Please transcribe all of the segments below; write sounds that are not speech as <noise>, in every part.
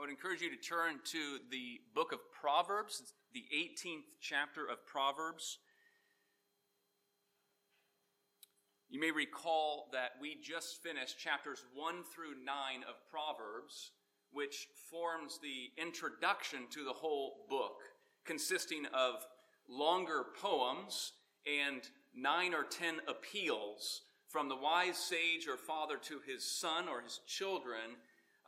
I would encourage you to turn to the book of Proverbs, the 18th chapter of Proverbs. You may recall that we just finished chapters 1 through 9 of Proverbs, which forms the introduction to the whole book, consisting of longer poems and nine or ten appeals from the wise sage or father to his son or his children,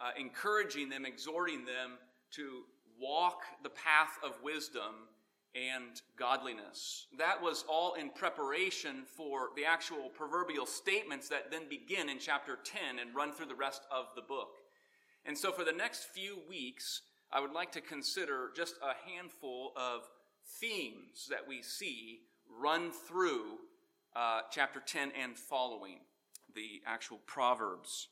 uh, encouraging them, exhorting them to walk the path of wisdom and godliness. That was all in preparation for the actual proverbial statements that then begin in chapter 10 and run through the rest of the book. And so for the next few weeks, I would like to consider just a handful of themes that we see run through uh, chapter 10 and following, the actual Proverbs.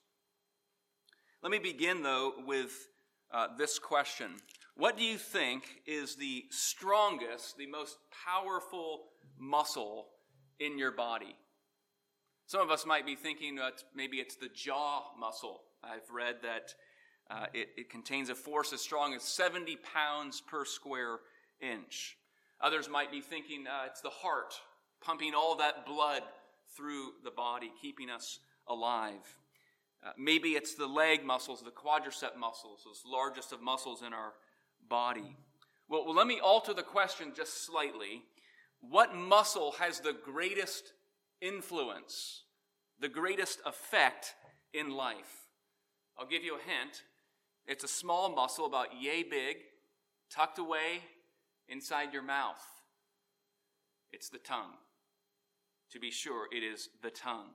Let me begin, though, with uh, this question What do you think is the strongest, the most powerful muscle in your body? Some of us might be thinking that maybe it's the jaw muscle. I've read that uh, it, it contains a force as strong as 70 pounds per square inch. Others might be thinking uh, it's the heart pumping all that blood through the body, keeping us alive. Uh, maybe it's the leg muscles, the quadricep muscles, those largest of muscles in our body. Well, well, let me alter the question just slightly. What muscle has the greatest influence, the greatest effect in life? I'll give you a hint. It's a small muscle about yay big, tucked away inside your mouth. It's the tongue. To be sure, it is the tongue.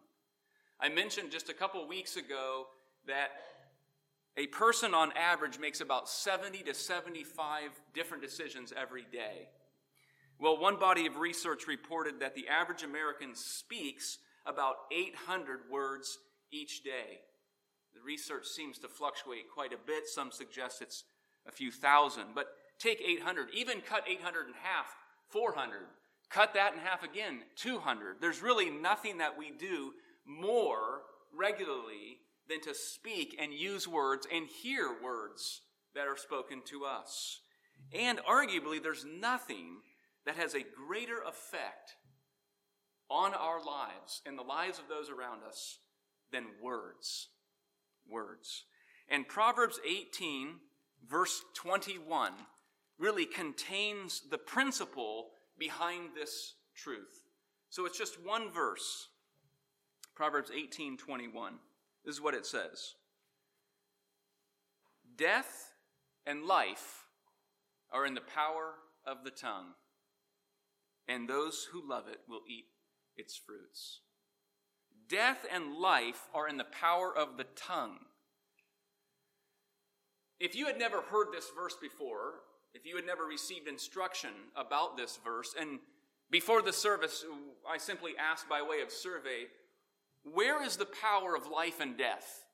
I mentioned just a couple weeks ago that a person on average makes about 70 to 75 different decisions every day. Well, one body of research reported that the average American speaks about 800 words each day. The research seems to fluctuate quite a bit. Some suggest it's a few thousand. But take 800, even cut 800 in half, 400. Cut that in half again, 200. There's really nothing that we do more regularly than to speak and use words and hear words that are spoken to us. And arguably, there's nothing that has a greater effect on our lives and the lives of those around us than words. Words. And Proverbs 18, verse 21, really contains the principle behind this truth. So it's just one verse. Proverbs 18:21. This is what it says. Death and life are in the power of the tongue, and those who love it will eat its fruits. Death and life are in the power of the tongue. If you had never heard this verse before, if you had never received instruction about this verse, and before the service, I simply asked by way of survey, where is the power of life and death?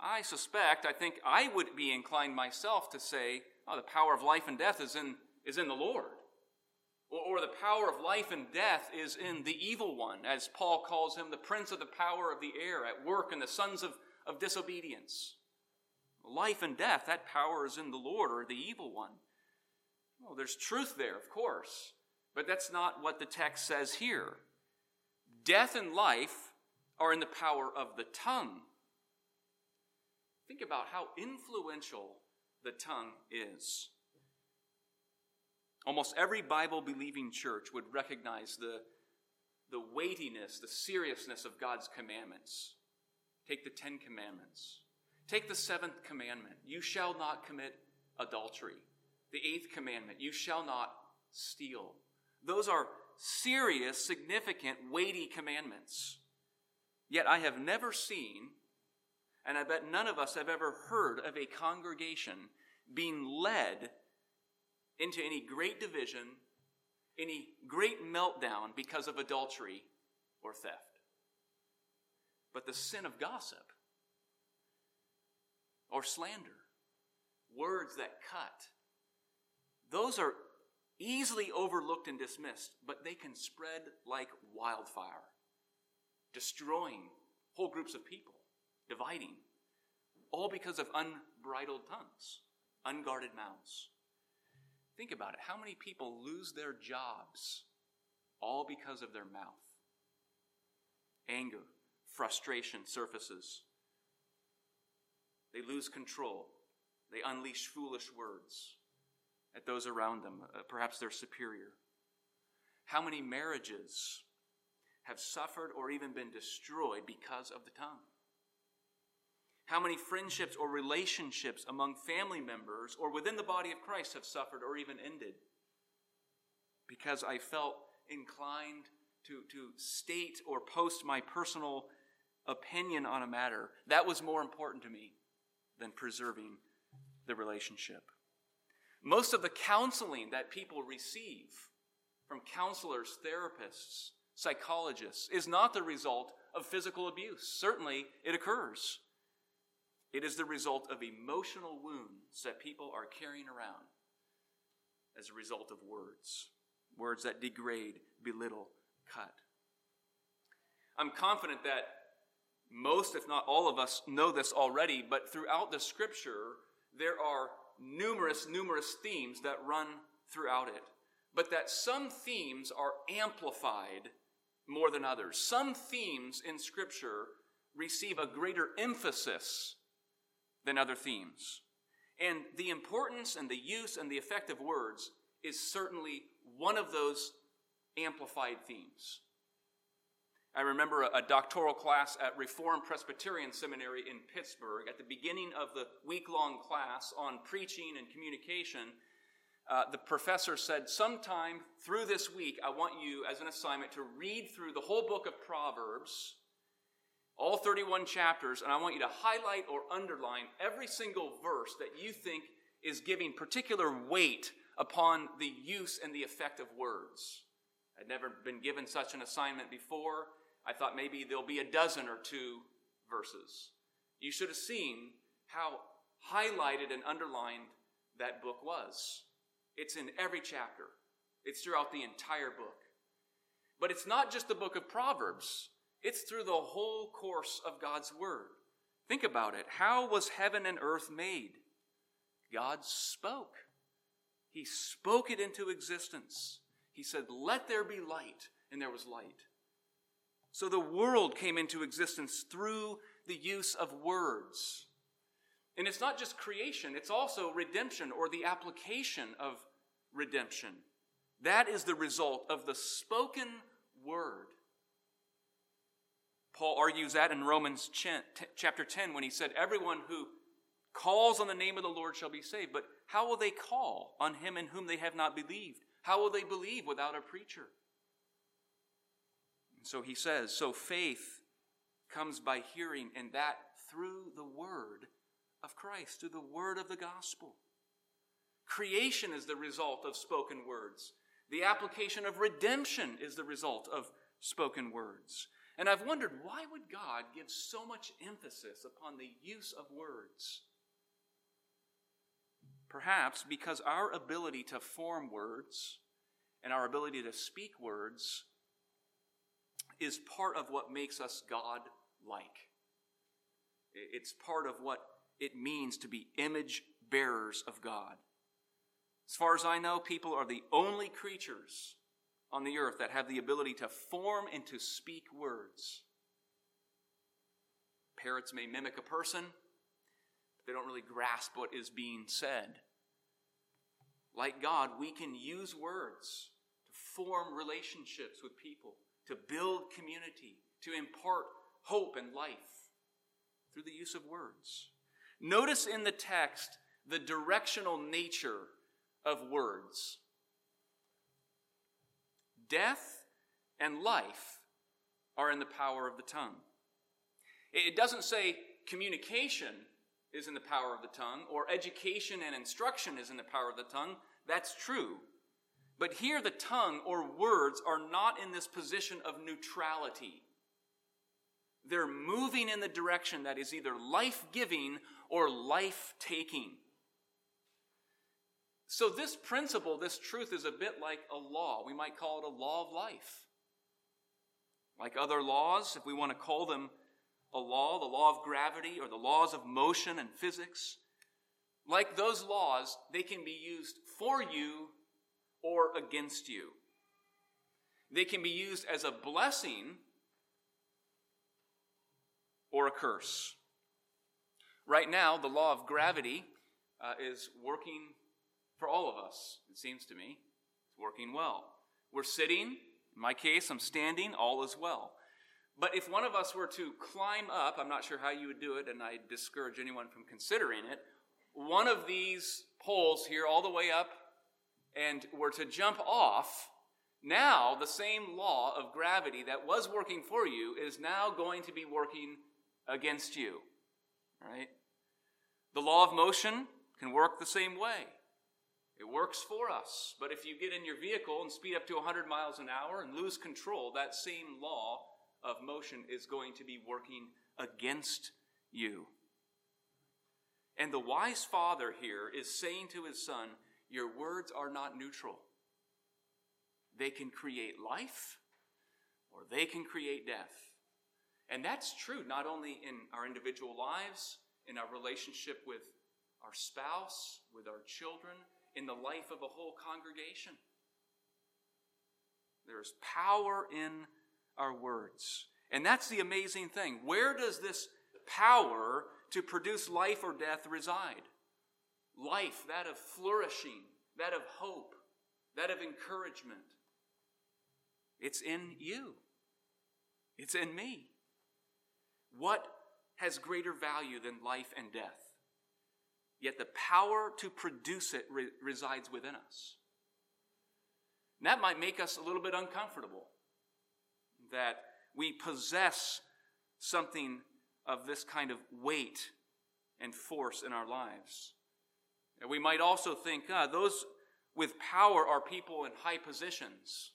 I suspect, I think I would be inclined myself to say, oh, the power of life and death is in, is in the Lord. Or, or the power of life and death is in the evil one, as Paul calls him, the prince of the power of the air at work in the sons of, of disobedience. Life and death, that power is in the Lord or the evil one. Well, there's truth there, of course, but that's not what the text says here. Death and life are in the power of the tongue. Think about how influential the tongue is. Almost every Bible believing church would recognize the, the weightiness, the seriousness of God's commandments. Take the Ten Commandments. Take the seventh commandment you shall not commit adultery. The eighth commandment you shall not steal. Those are serious, significant, weighty commandments. Yet I have never seen, and I bet none of us have ever heard of a congregation being led into any great division, any great meltdown because of adultery or theft. But the sin of gossip or slander, words that cut. Those are easily overlooked and dismissed, but they can spread like wildfire, destroying whole groups of people, dividing, all because of unbridled tongues, unguarded mouths. Think about it. How many people lose their jobs all because of their mouth? Anger, frustration surfaces. They lose control. They unleash foolish words at those around them, uh, perhaps their superior. How many marriages have suffered or even been destroyed because of the tongue? How many friendships or relationships among family members or within the body of Christ have suffered or even ended? Because I felt inclined to, to state or post my personal opinion on a matter. That was more important to me than preserving the relationship. Most of the counseling that people receive from counselors, therapists, psychologists is not the result of physical abuse. Certainly, it occurs. It is the result of emotional wounds that people are carrying around as a result of words. Words that degrade, belittle, cut. I'm confident that most, if not all of us, know this already, but throughout the scripture, there are numerous, numerous themes that run throughout it. But that some themes are amplified more than others. Some themes in scripture receive a greater emphasis than other themes. And the importance and the use and the effect of words is certainly one of those amplified themes. I remember a, a, doctoral class at Reformed Presbyterian Seminary in Pittsburgh. At the beginning of the week long class on preaching and communication, uh, the professor said, Sometime through this week, I want you, as an assignment, to read through the whole book of Proverbs all 31 chapters, and I want you to highlight or underline every single verse that you think is giving particular weight upon the use and the effect of words. I'd never been given such an assignment before. I thought maybe there'll be a dozen or two verses. You should have seen how highlighted and underlined that book was. It's in every chapter, it's throughout the entire book. But it's not just the book of Proverbs. It's through the whole course of God's Word. Think about it. How was heaven and earth made? God spoke. He spoke it into existence. He said, Let there be light, and there was light. So the world came into existence through the use of words. And it's not just creation, it's also redemption or the application of redemption. That is the result of the spoken word. Paul argues that in Romans chapter 10 when he said, Everyone who calls on the name of the Lord shall be saved. But how will they call on him in whom they have not believed? How will they believe without a preacher? So he says, So faith comes by hearing, and that through the word of Christ, through the word of the gospel. Creation is the result of spoken words. The application of redemption is the result of spoken words. And I've wondered why would God give so much emphasis upon the use of words? Perhaps because our ability to form words and our ability to speak words is part of what makes us God like. It's part of what it means to be image bearers of God. As far as I know, people are the only creatures on the earth that have the ability to form and to speak words. Parrots may mimic a person, but they don't really grasp what is being said. Like God, we can use words to form relationships with people, to build community, to impart hope and life through the use of words. Notice in the text the directional nature of words. Death and life are in the power of the tongue. It doesn't say communication is in the power of the tongue or education and instruction is in the power of the tongue. That's true. But here, the tongue or words are not in this position of neutrality. They're moving in the direction that is either life giving or life taking. So, this principle, this truth, is a bit like a law. We might call it a law of life. Like other laws, if we want to call them a law, the law of gravity or the laws of motion and physics, like those laws, they can be used for you or against you. They can be used as a blessing or a curse. Right now, the law of gravity uh, is working for all of us, it seems to me. It's working well. We're sitting, in my case, I'm standing, all is well. But if one of us were to climb up, I'm not sure how you would do it, and I discourage anyone from considering it, one of these poles here all the way up and were to jump off, now the same law of gravity that was working for you is now going to be working against you. Right? The law of motion can work the same way. It works for us. But if you get in your vehicle and speed up to 100 miles an hour and lose control, that same law of motion is going to be working against you. And the wise father here is saying to his son, Your words are not neutral. They can create life or they can create death. And that's true not only in our individual lives, in our relationship with our spouse, with our children, in the life of a whole congregation. There's power in our words. And that's the amazing thing. Where does this power to produce life or death reside? Life, that of flourishing, that of hope, that of encouragement. It's in you, it's in me. What has greater value than life and death? Yet the power to produce it re- resides within us. And that might make us a little bit uncomfortable that we possess something of this kind of weight and force in our lives. And we might also think, ah, those with power are people in high positions.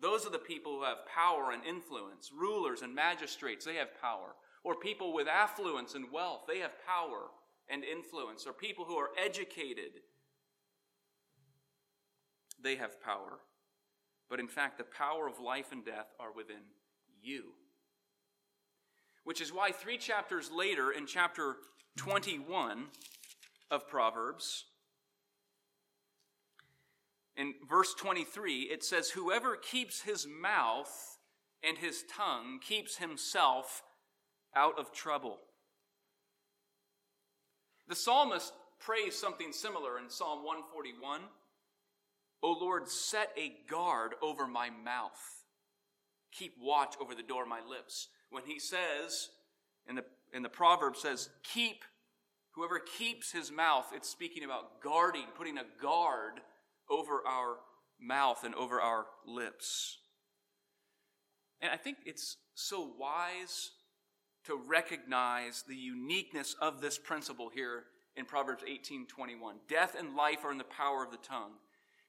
Those are the people who have power and influence. Rulers and magistrates, they have power. Or people with affluence and wealth, they have power and influence. Or people who are educated, they have power. But in fact, the power of life and death are within you. Which is why three chapters later, in chapter 21 of Proverbs, in verse 23, it says, Whoever keeps his mouth and his tongue keeps himself out of trouble. The psalmist prays something similar in Psalm 141. O Lord, set a guard over my mouth. Keep watch over the door of my lips. When he says, in the, in the proverb says, keep, whoever keeps his mouth, it's speaking about guarding, putting a guard over our mouth and over our lips. And I think it's so wise to recognize the uniqueness of this principle here in Proverbs 18:21. Death and life are in the power of the tongue.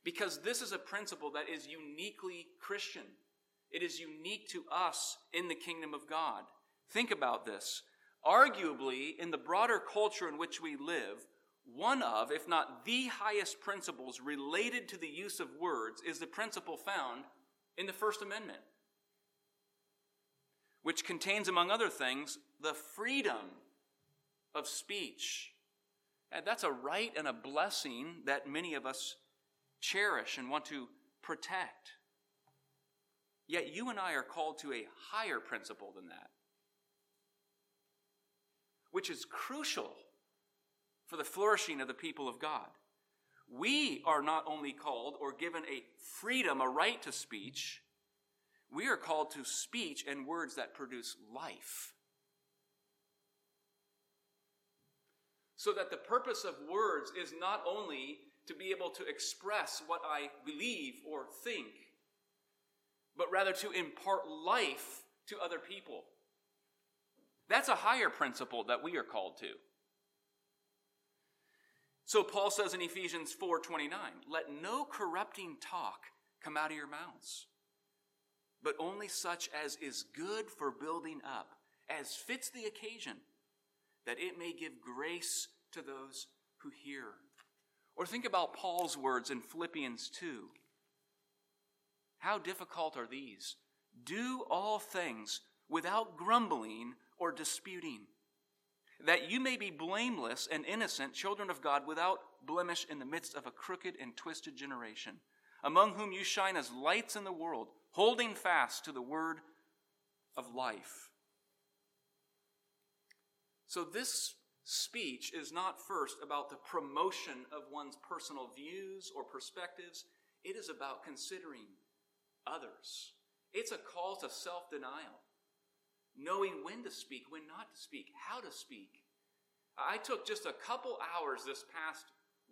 Because this is a principle that is uniquely Christian. It is unique to us in the kingdom of God. Think about this. Arguably, in the broader culture in which we live, one of, if not the highest principles related to the use of words is the principle found in the First Amendment, which contains, among other things, the freedom of speech. And that's a right and a blessing that many of us cherish and want to protect. Yet you and I are called to a higher principle than that, which is crucial for the flourishing of the people of God. We are not only called or given a freedom, a right to speech, we are called to speech and words that produce life. So that the purpose of words is not only to be able to express what I believe or think, but rather to impart life to other people. That's a higher principle that we are called to. So Paul says in Ephesians 4:29, "Let no corrupting talk come out of your mouths, but only such as is good for building up, as fits the occasion, that it may give grace to those who hear." Or think about Paul's words in Philippians 2. How difficult are these? Do all things without grumbling or disputing that you may be blameless and innocent, children of God, without blemish in the midst of a crooked and twisted generation, among whom you shine as lights in the world, holding fast to the word of life. So, this speech is not first about the promotion of one's personal views or perspectives, it is about considering others. It's a call to self denial knowing when to speak, when not to speak, how to speak. I took just a couple hours this past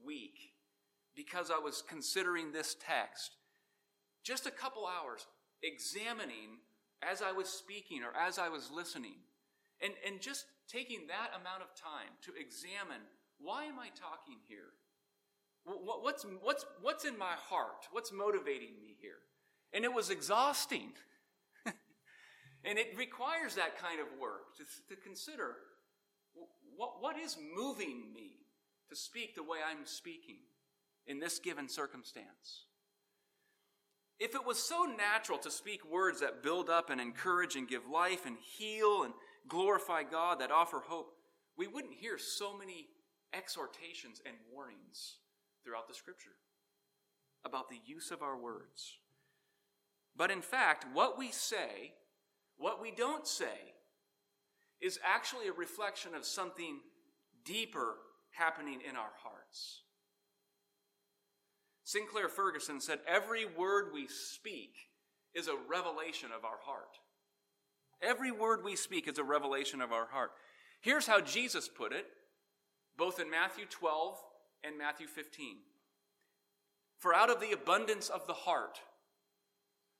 week because I was considering this text. Just a couple hours examining as I was speaking or as I was listening. And, and just taking that amount of time to examine why am I talking here? What's, what's, what's in my heart? What's motivating me here? And it was exhausting. <laughs> And it requires that kind of work to, to consider what, what is moving me to speak the way I'm speaking in this given circumstance. If it was so natural to speak words that build up and encourage and give life and heal and glorify God, that offer hope, we wouldn't hear so many exhortations and warnings throughout the scripture about the use of our words. But in fact, what we say what we don't say is actually a reflection of something deeper happening in our hearts. Sinclair Ferguson said, Every word we speak is a revelation of our heart. Every word we speak is a revelation of our heart. Here's how Jesus put it, both in Matthew 12 and Matthew 15. For out of the abundance of the heart,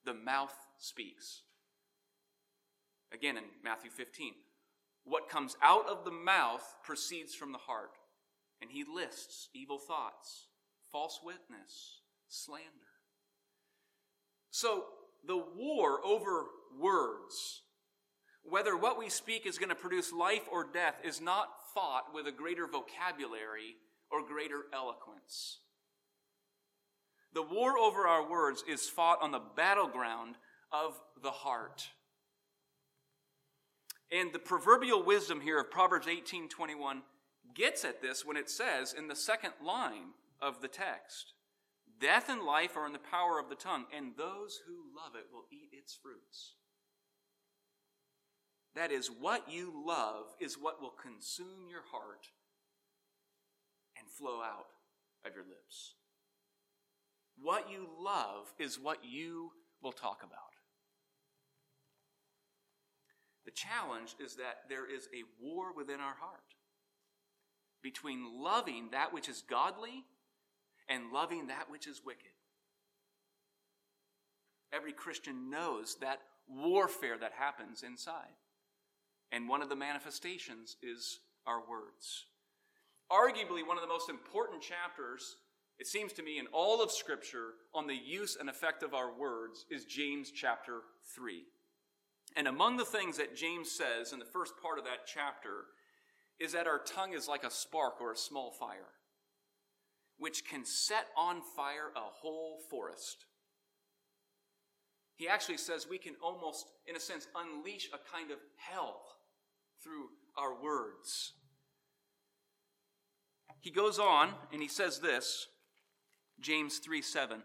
the mouth speaks. Again in Matthew 15. What comes out of the mouth proceeds from the heart. And he lists evil thoughts, false witness, slander. So the war over words, whether what we speak is going to produce life or death, is not fought with a greater vocabulary or greater eloquence. The war over our words is fought on the battleground of the heart. And the proverbial wisdom here of Proverbs 18:21 gets at this when it says in the second line of the text, Death and life are in the power of the tongue, and those who love it will eat its fruits. That is, what you love is what will consume your heart and flow out of your lips. What you love is what you will talk about. The challenge is that there is a war within our heart between loving that which is godly and loving that which is wicked. Every Christian knows that warfare that happens inside. And one of the manifestations is our words. Arguably, one of the most important chapters, it seems to me, in all of Scripture on the use and effect of our words is James chapter 3. And among the things that James says in the first part of that chapter is that our tongue is like a spark or a small fire, which can set on fire a whole forest. He actually says we can almost, in a sense, unleash a kind of hell through our words. He goes on and he says this James 3 7.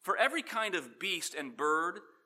For every kind of beast and bird,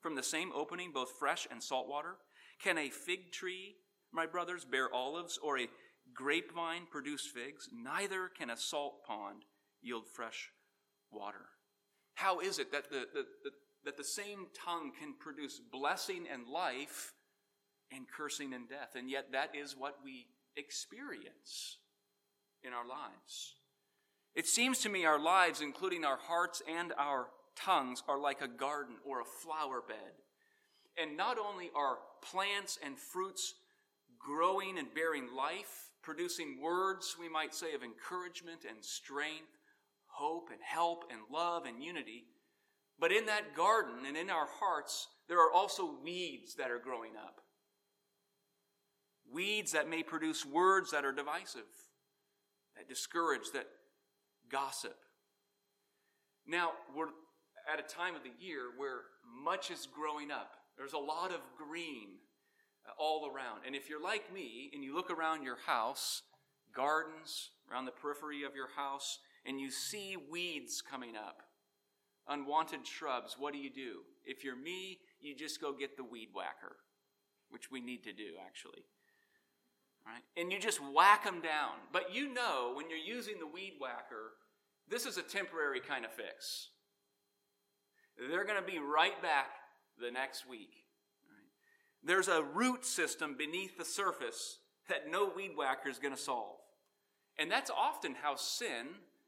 from the same opening both fresh and salt water? Can a fig tree, my brothers, bear olives, or a grapevine produce figs? Neither can a salt pond yield fresh water. How is it that the, the, the, that the same tongue can produce blessing and life and cursing and death? And yet, that is what we experience in our lives. It seems to me our lives, including our hearts and our tongues are like a garden or a flower bed. And not only are plants and fruits growing and bearing life producing words, we might say, of encouragement and strength, hope and help and love and unity. But in that garden and in our hearts, there are also weeds that are growing up. Weeds that may produce words that are divisive, that discourage, that gossip. Now, we're at a time of the year where much is growing up. There's a lot of green uh, all around. And if you're like me and you look around your house, gardens, around the periphery of your house, and you see weeds coming up, unwanted shrubs, what do you do? If you're me, you just go get the weed whacker, which we need to do actually. Right? And you just whack them down. But you know when you're using the weed whacker, this is a temporary kind of fix. They're going to be right back the next week. There's a root system beneath the surface that no weed whacker is going to solve. And that's often how sin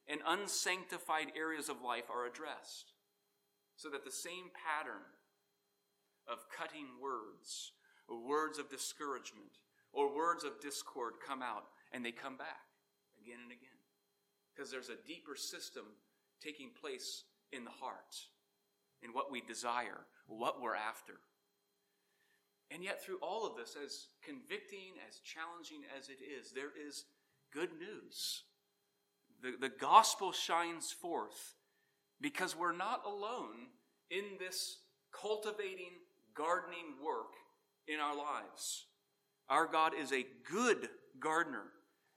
and unsanctified areas of life are addressed. So that the same pattern of cutting words, or words of discouragement, or words of discord come out and they come back again and again. Because there's a deeper system taking place in the heart, in what we desire, what we're after. And yet, through all of this, as convicting, as challenging as it is, there is good news. The, the gospel shines forth because we're not alone in this cultivating, gardening work in our lives. Our God is a good gardener,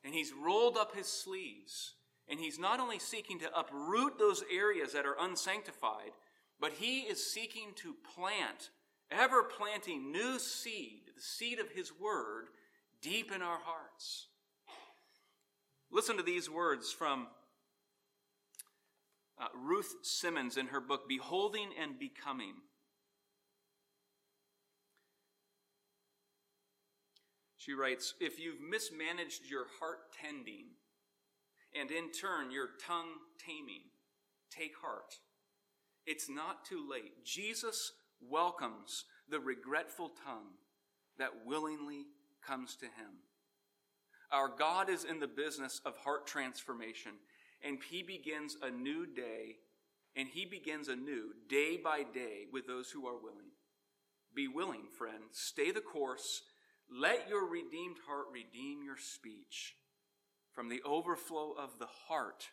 and He's rolled up His sleeves, and He's not only seeking to uproot those areas that are unsanctified, but He is seeking to plant, ever planting new seed, the seed of His Word, deep in our hearts. Listen to these words from uh, Ruth Simons in her book, Beholding and Becoming. She writes If you've mismanaged your heart tending, and in turn your tongue taming, take heart. It's not too late. Jesus welcomes the regretful tongue that willingly comes to him. Our God is in the business of heart transformation, and he begins a new day, and he begins anew, day by day, with those who are willing. Be willing, friend. Stay the course let your redeemed heart redeem your speech. From the overflow of the heart,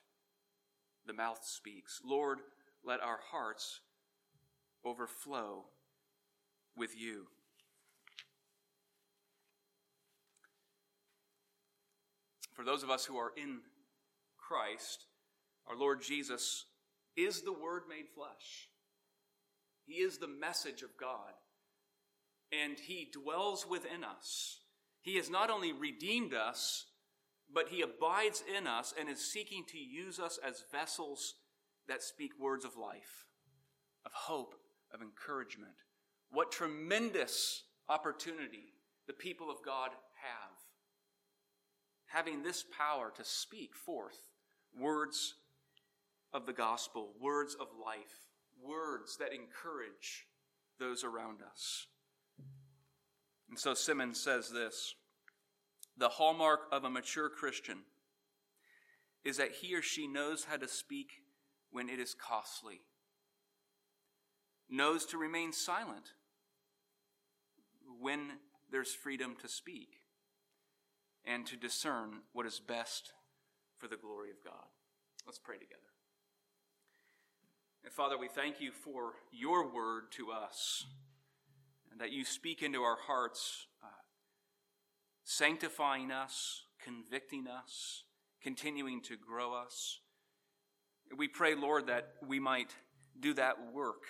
the mouth speaks. Lord, let our hearts overflow with you. For those of us who are in Christ, our Lord Jesus is the Word made flesh. He is the message of God and He dwells within us. He has not only redeemed us, but He abides in us and is seeking to use us as vessels that speak words of life, of hope, of encouragement. What tremendous opportunity the people of God have. Having this power to speak forth words of the gospel, words of life, words that encourage those around us. And so Simons says this The hallmark of a mature Christian is that he or she knows how to speak when it is costly, knows to remain silent when there's freedom to speak, and to discern what is best for the glory of God. Let's pray together. And Father, we thank you for your word to us and that you speak into our hearts, uh, sanctifying us, convicting us, continuing to grow us. We pray, Lord, that we might do that work,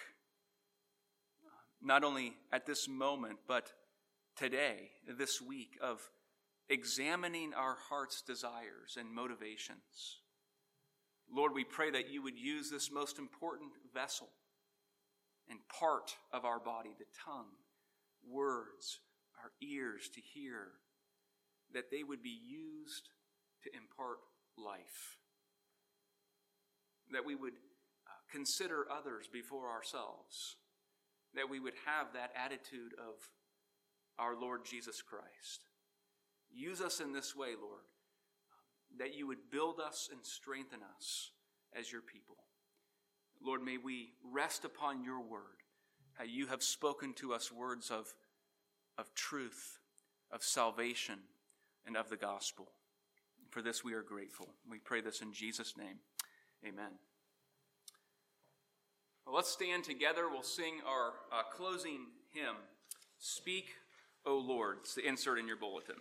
not only at this moment, but today, this week, of examining our heart's desires and motivations. Lord, we pray that you would use this most important vessel and part of our body, the tongue, words, our ears to hear, that they would be used to impart life. That we would uh, consider others before ourselves. That we would have that attitude of our Lord Jesus Christ. use us in this way, Lord, that you would build us and strengthen us as your people. Lord, may we rest upon your word, how you have spoken to us words of, of truth, of salvation, and of the gospel. For this we are grateful. We pray this in Jesus' name. Amen. Well, let's stand together. We'll sing our uh, closing hymn, Speak, O Lord. It's the insert in your bulletin.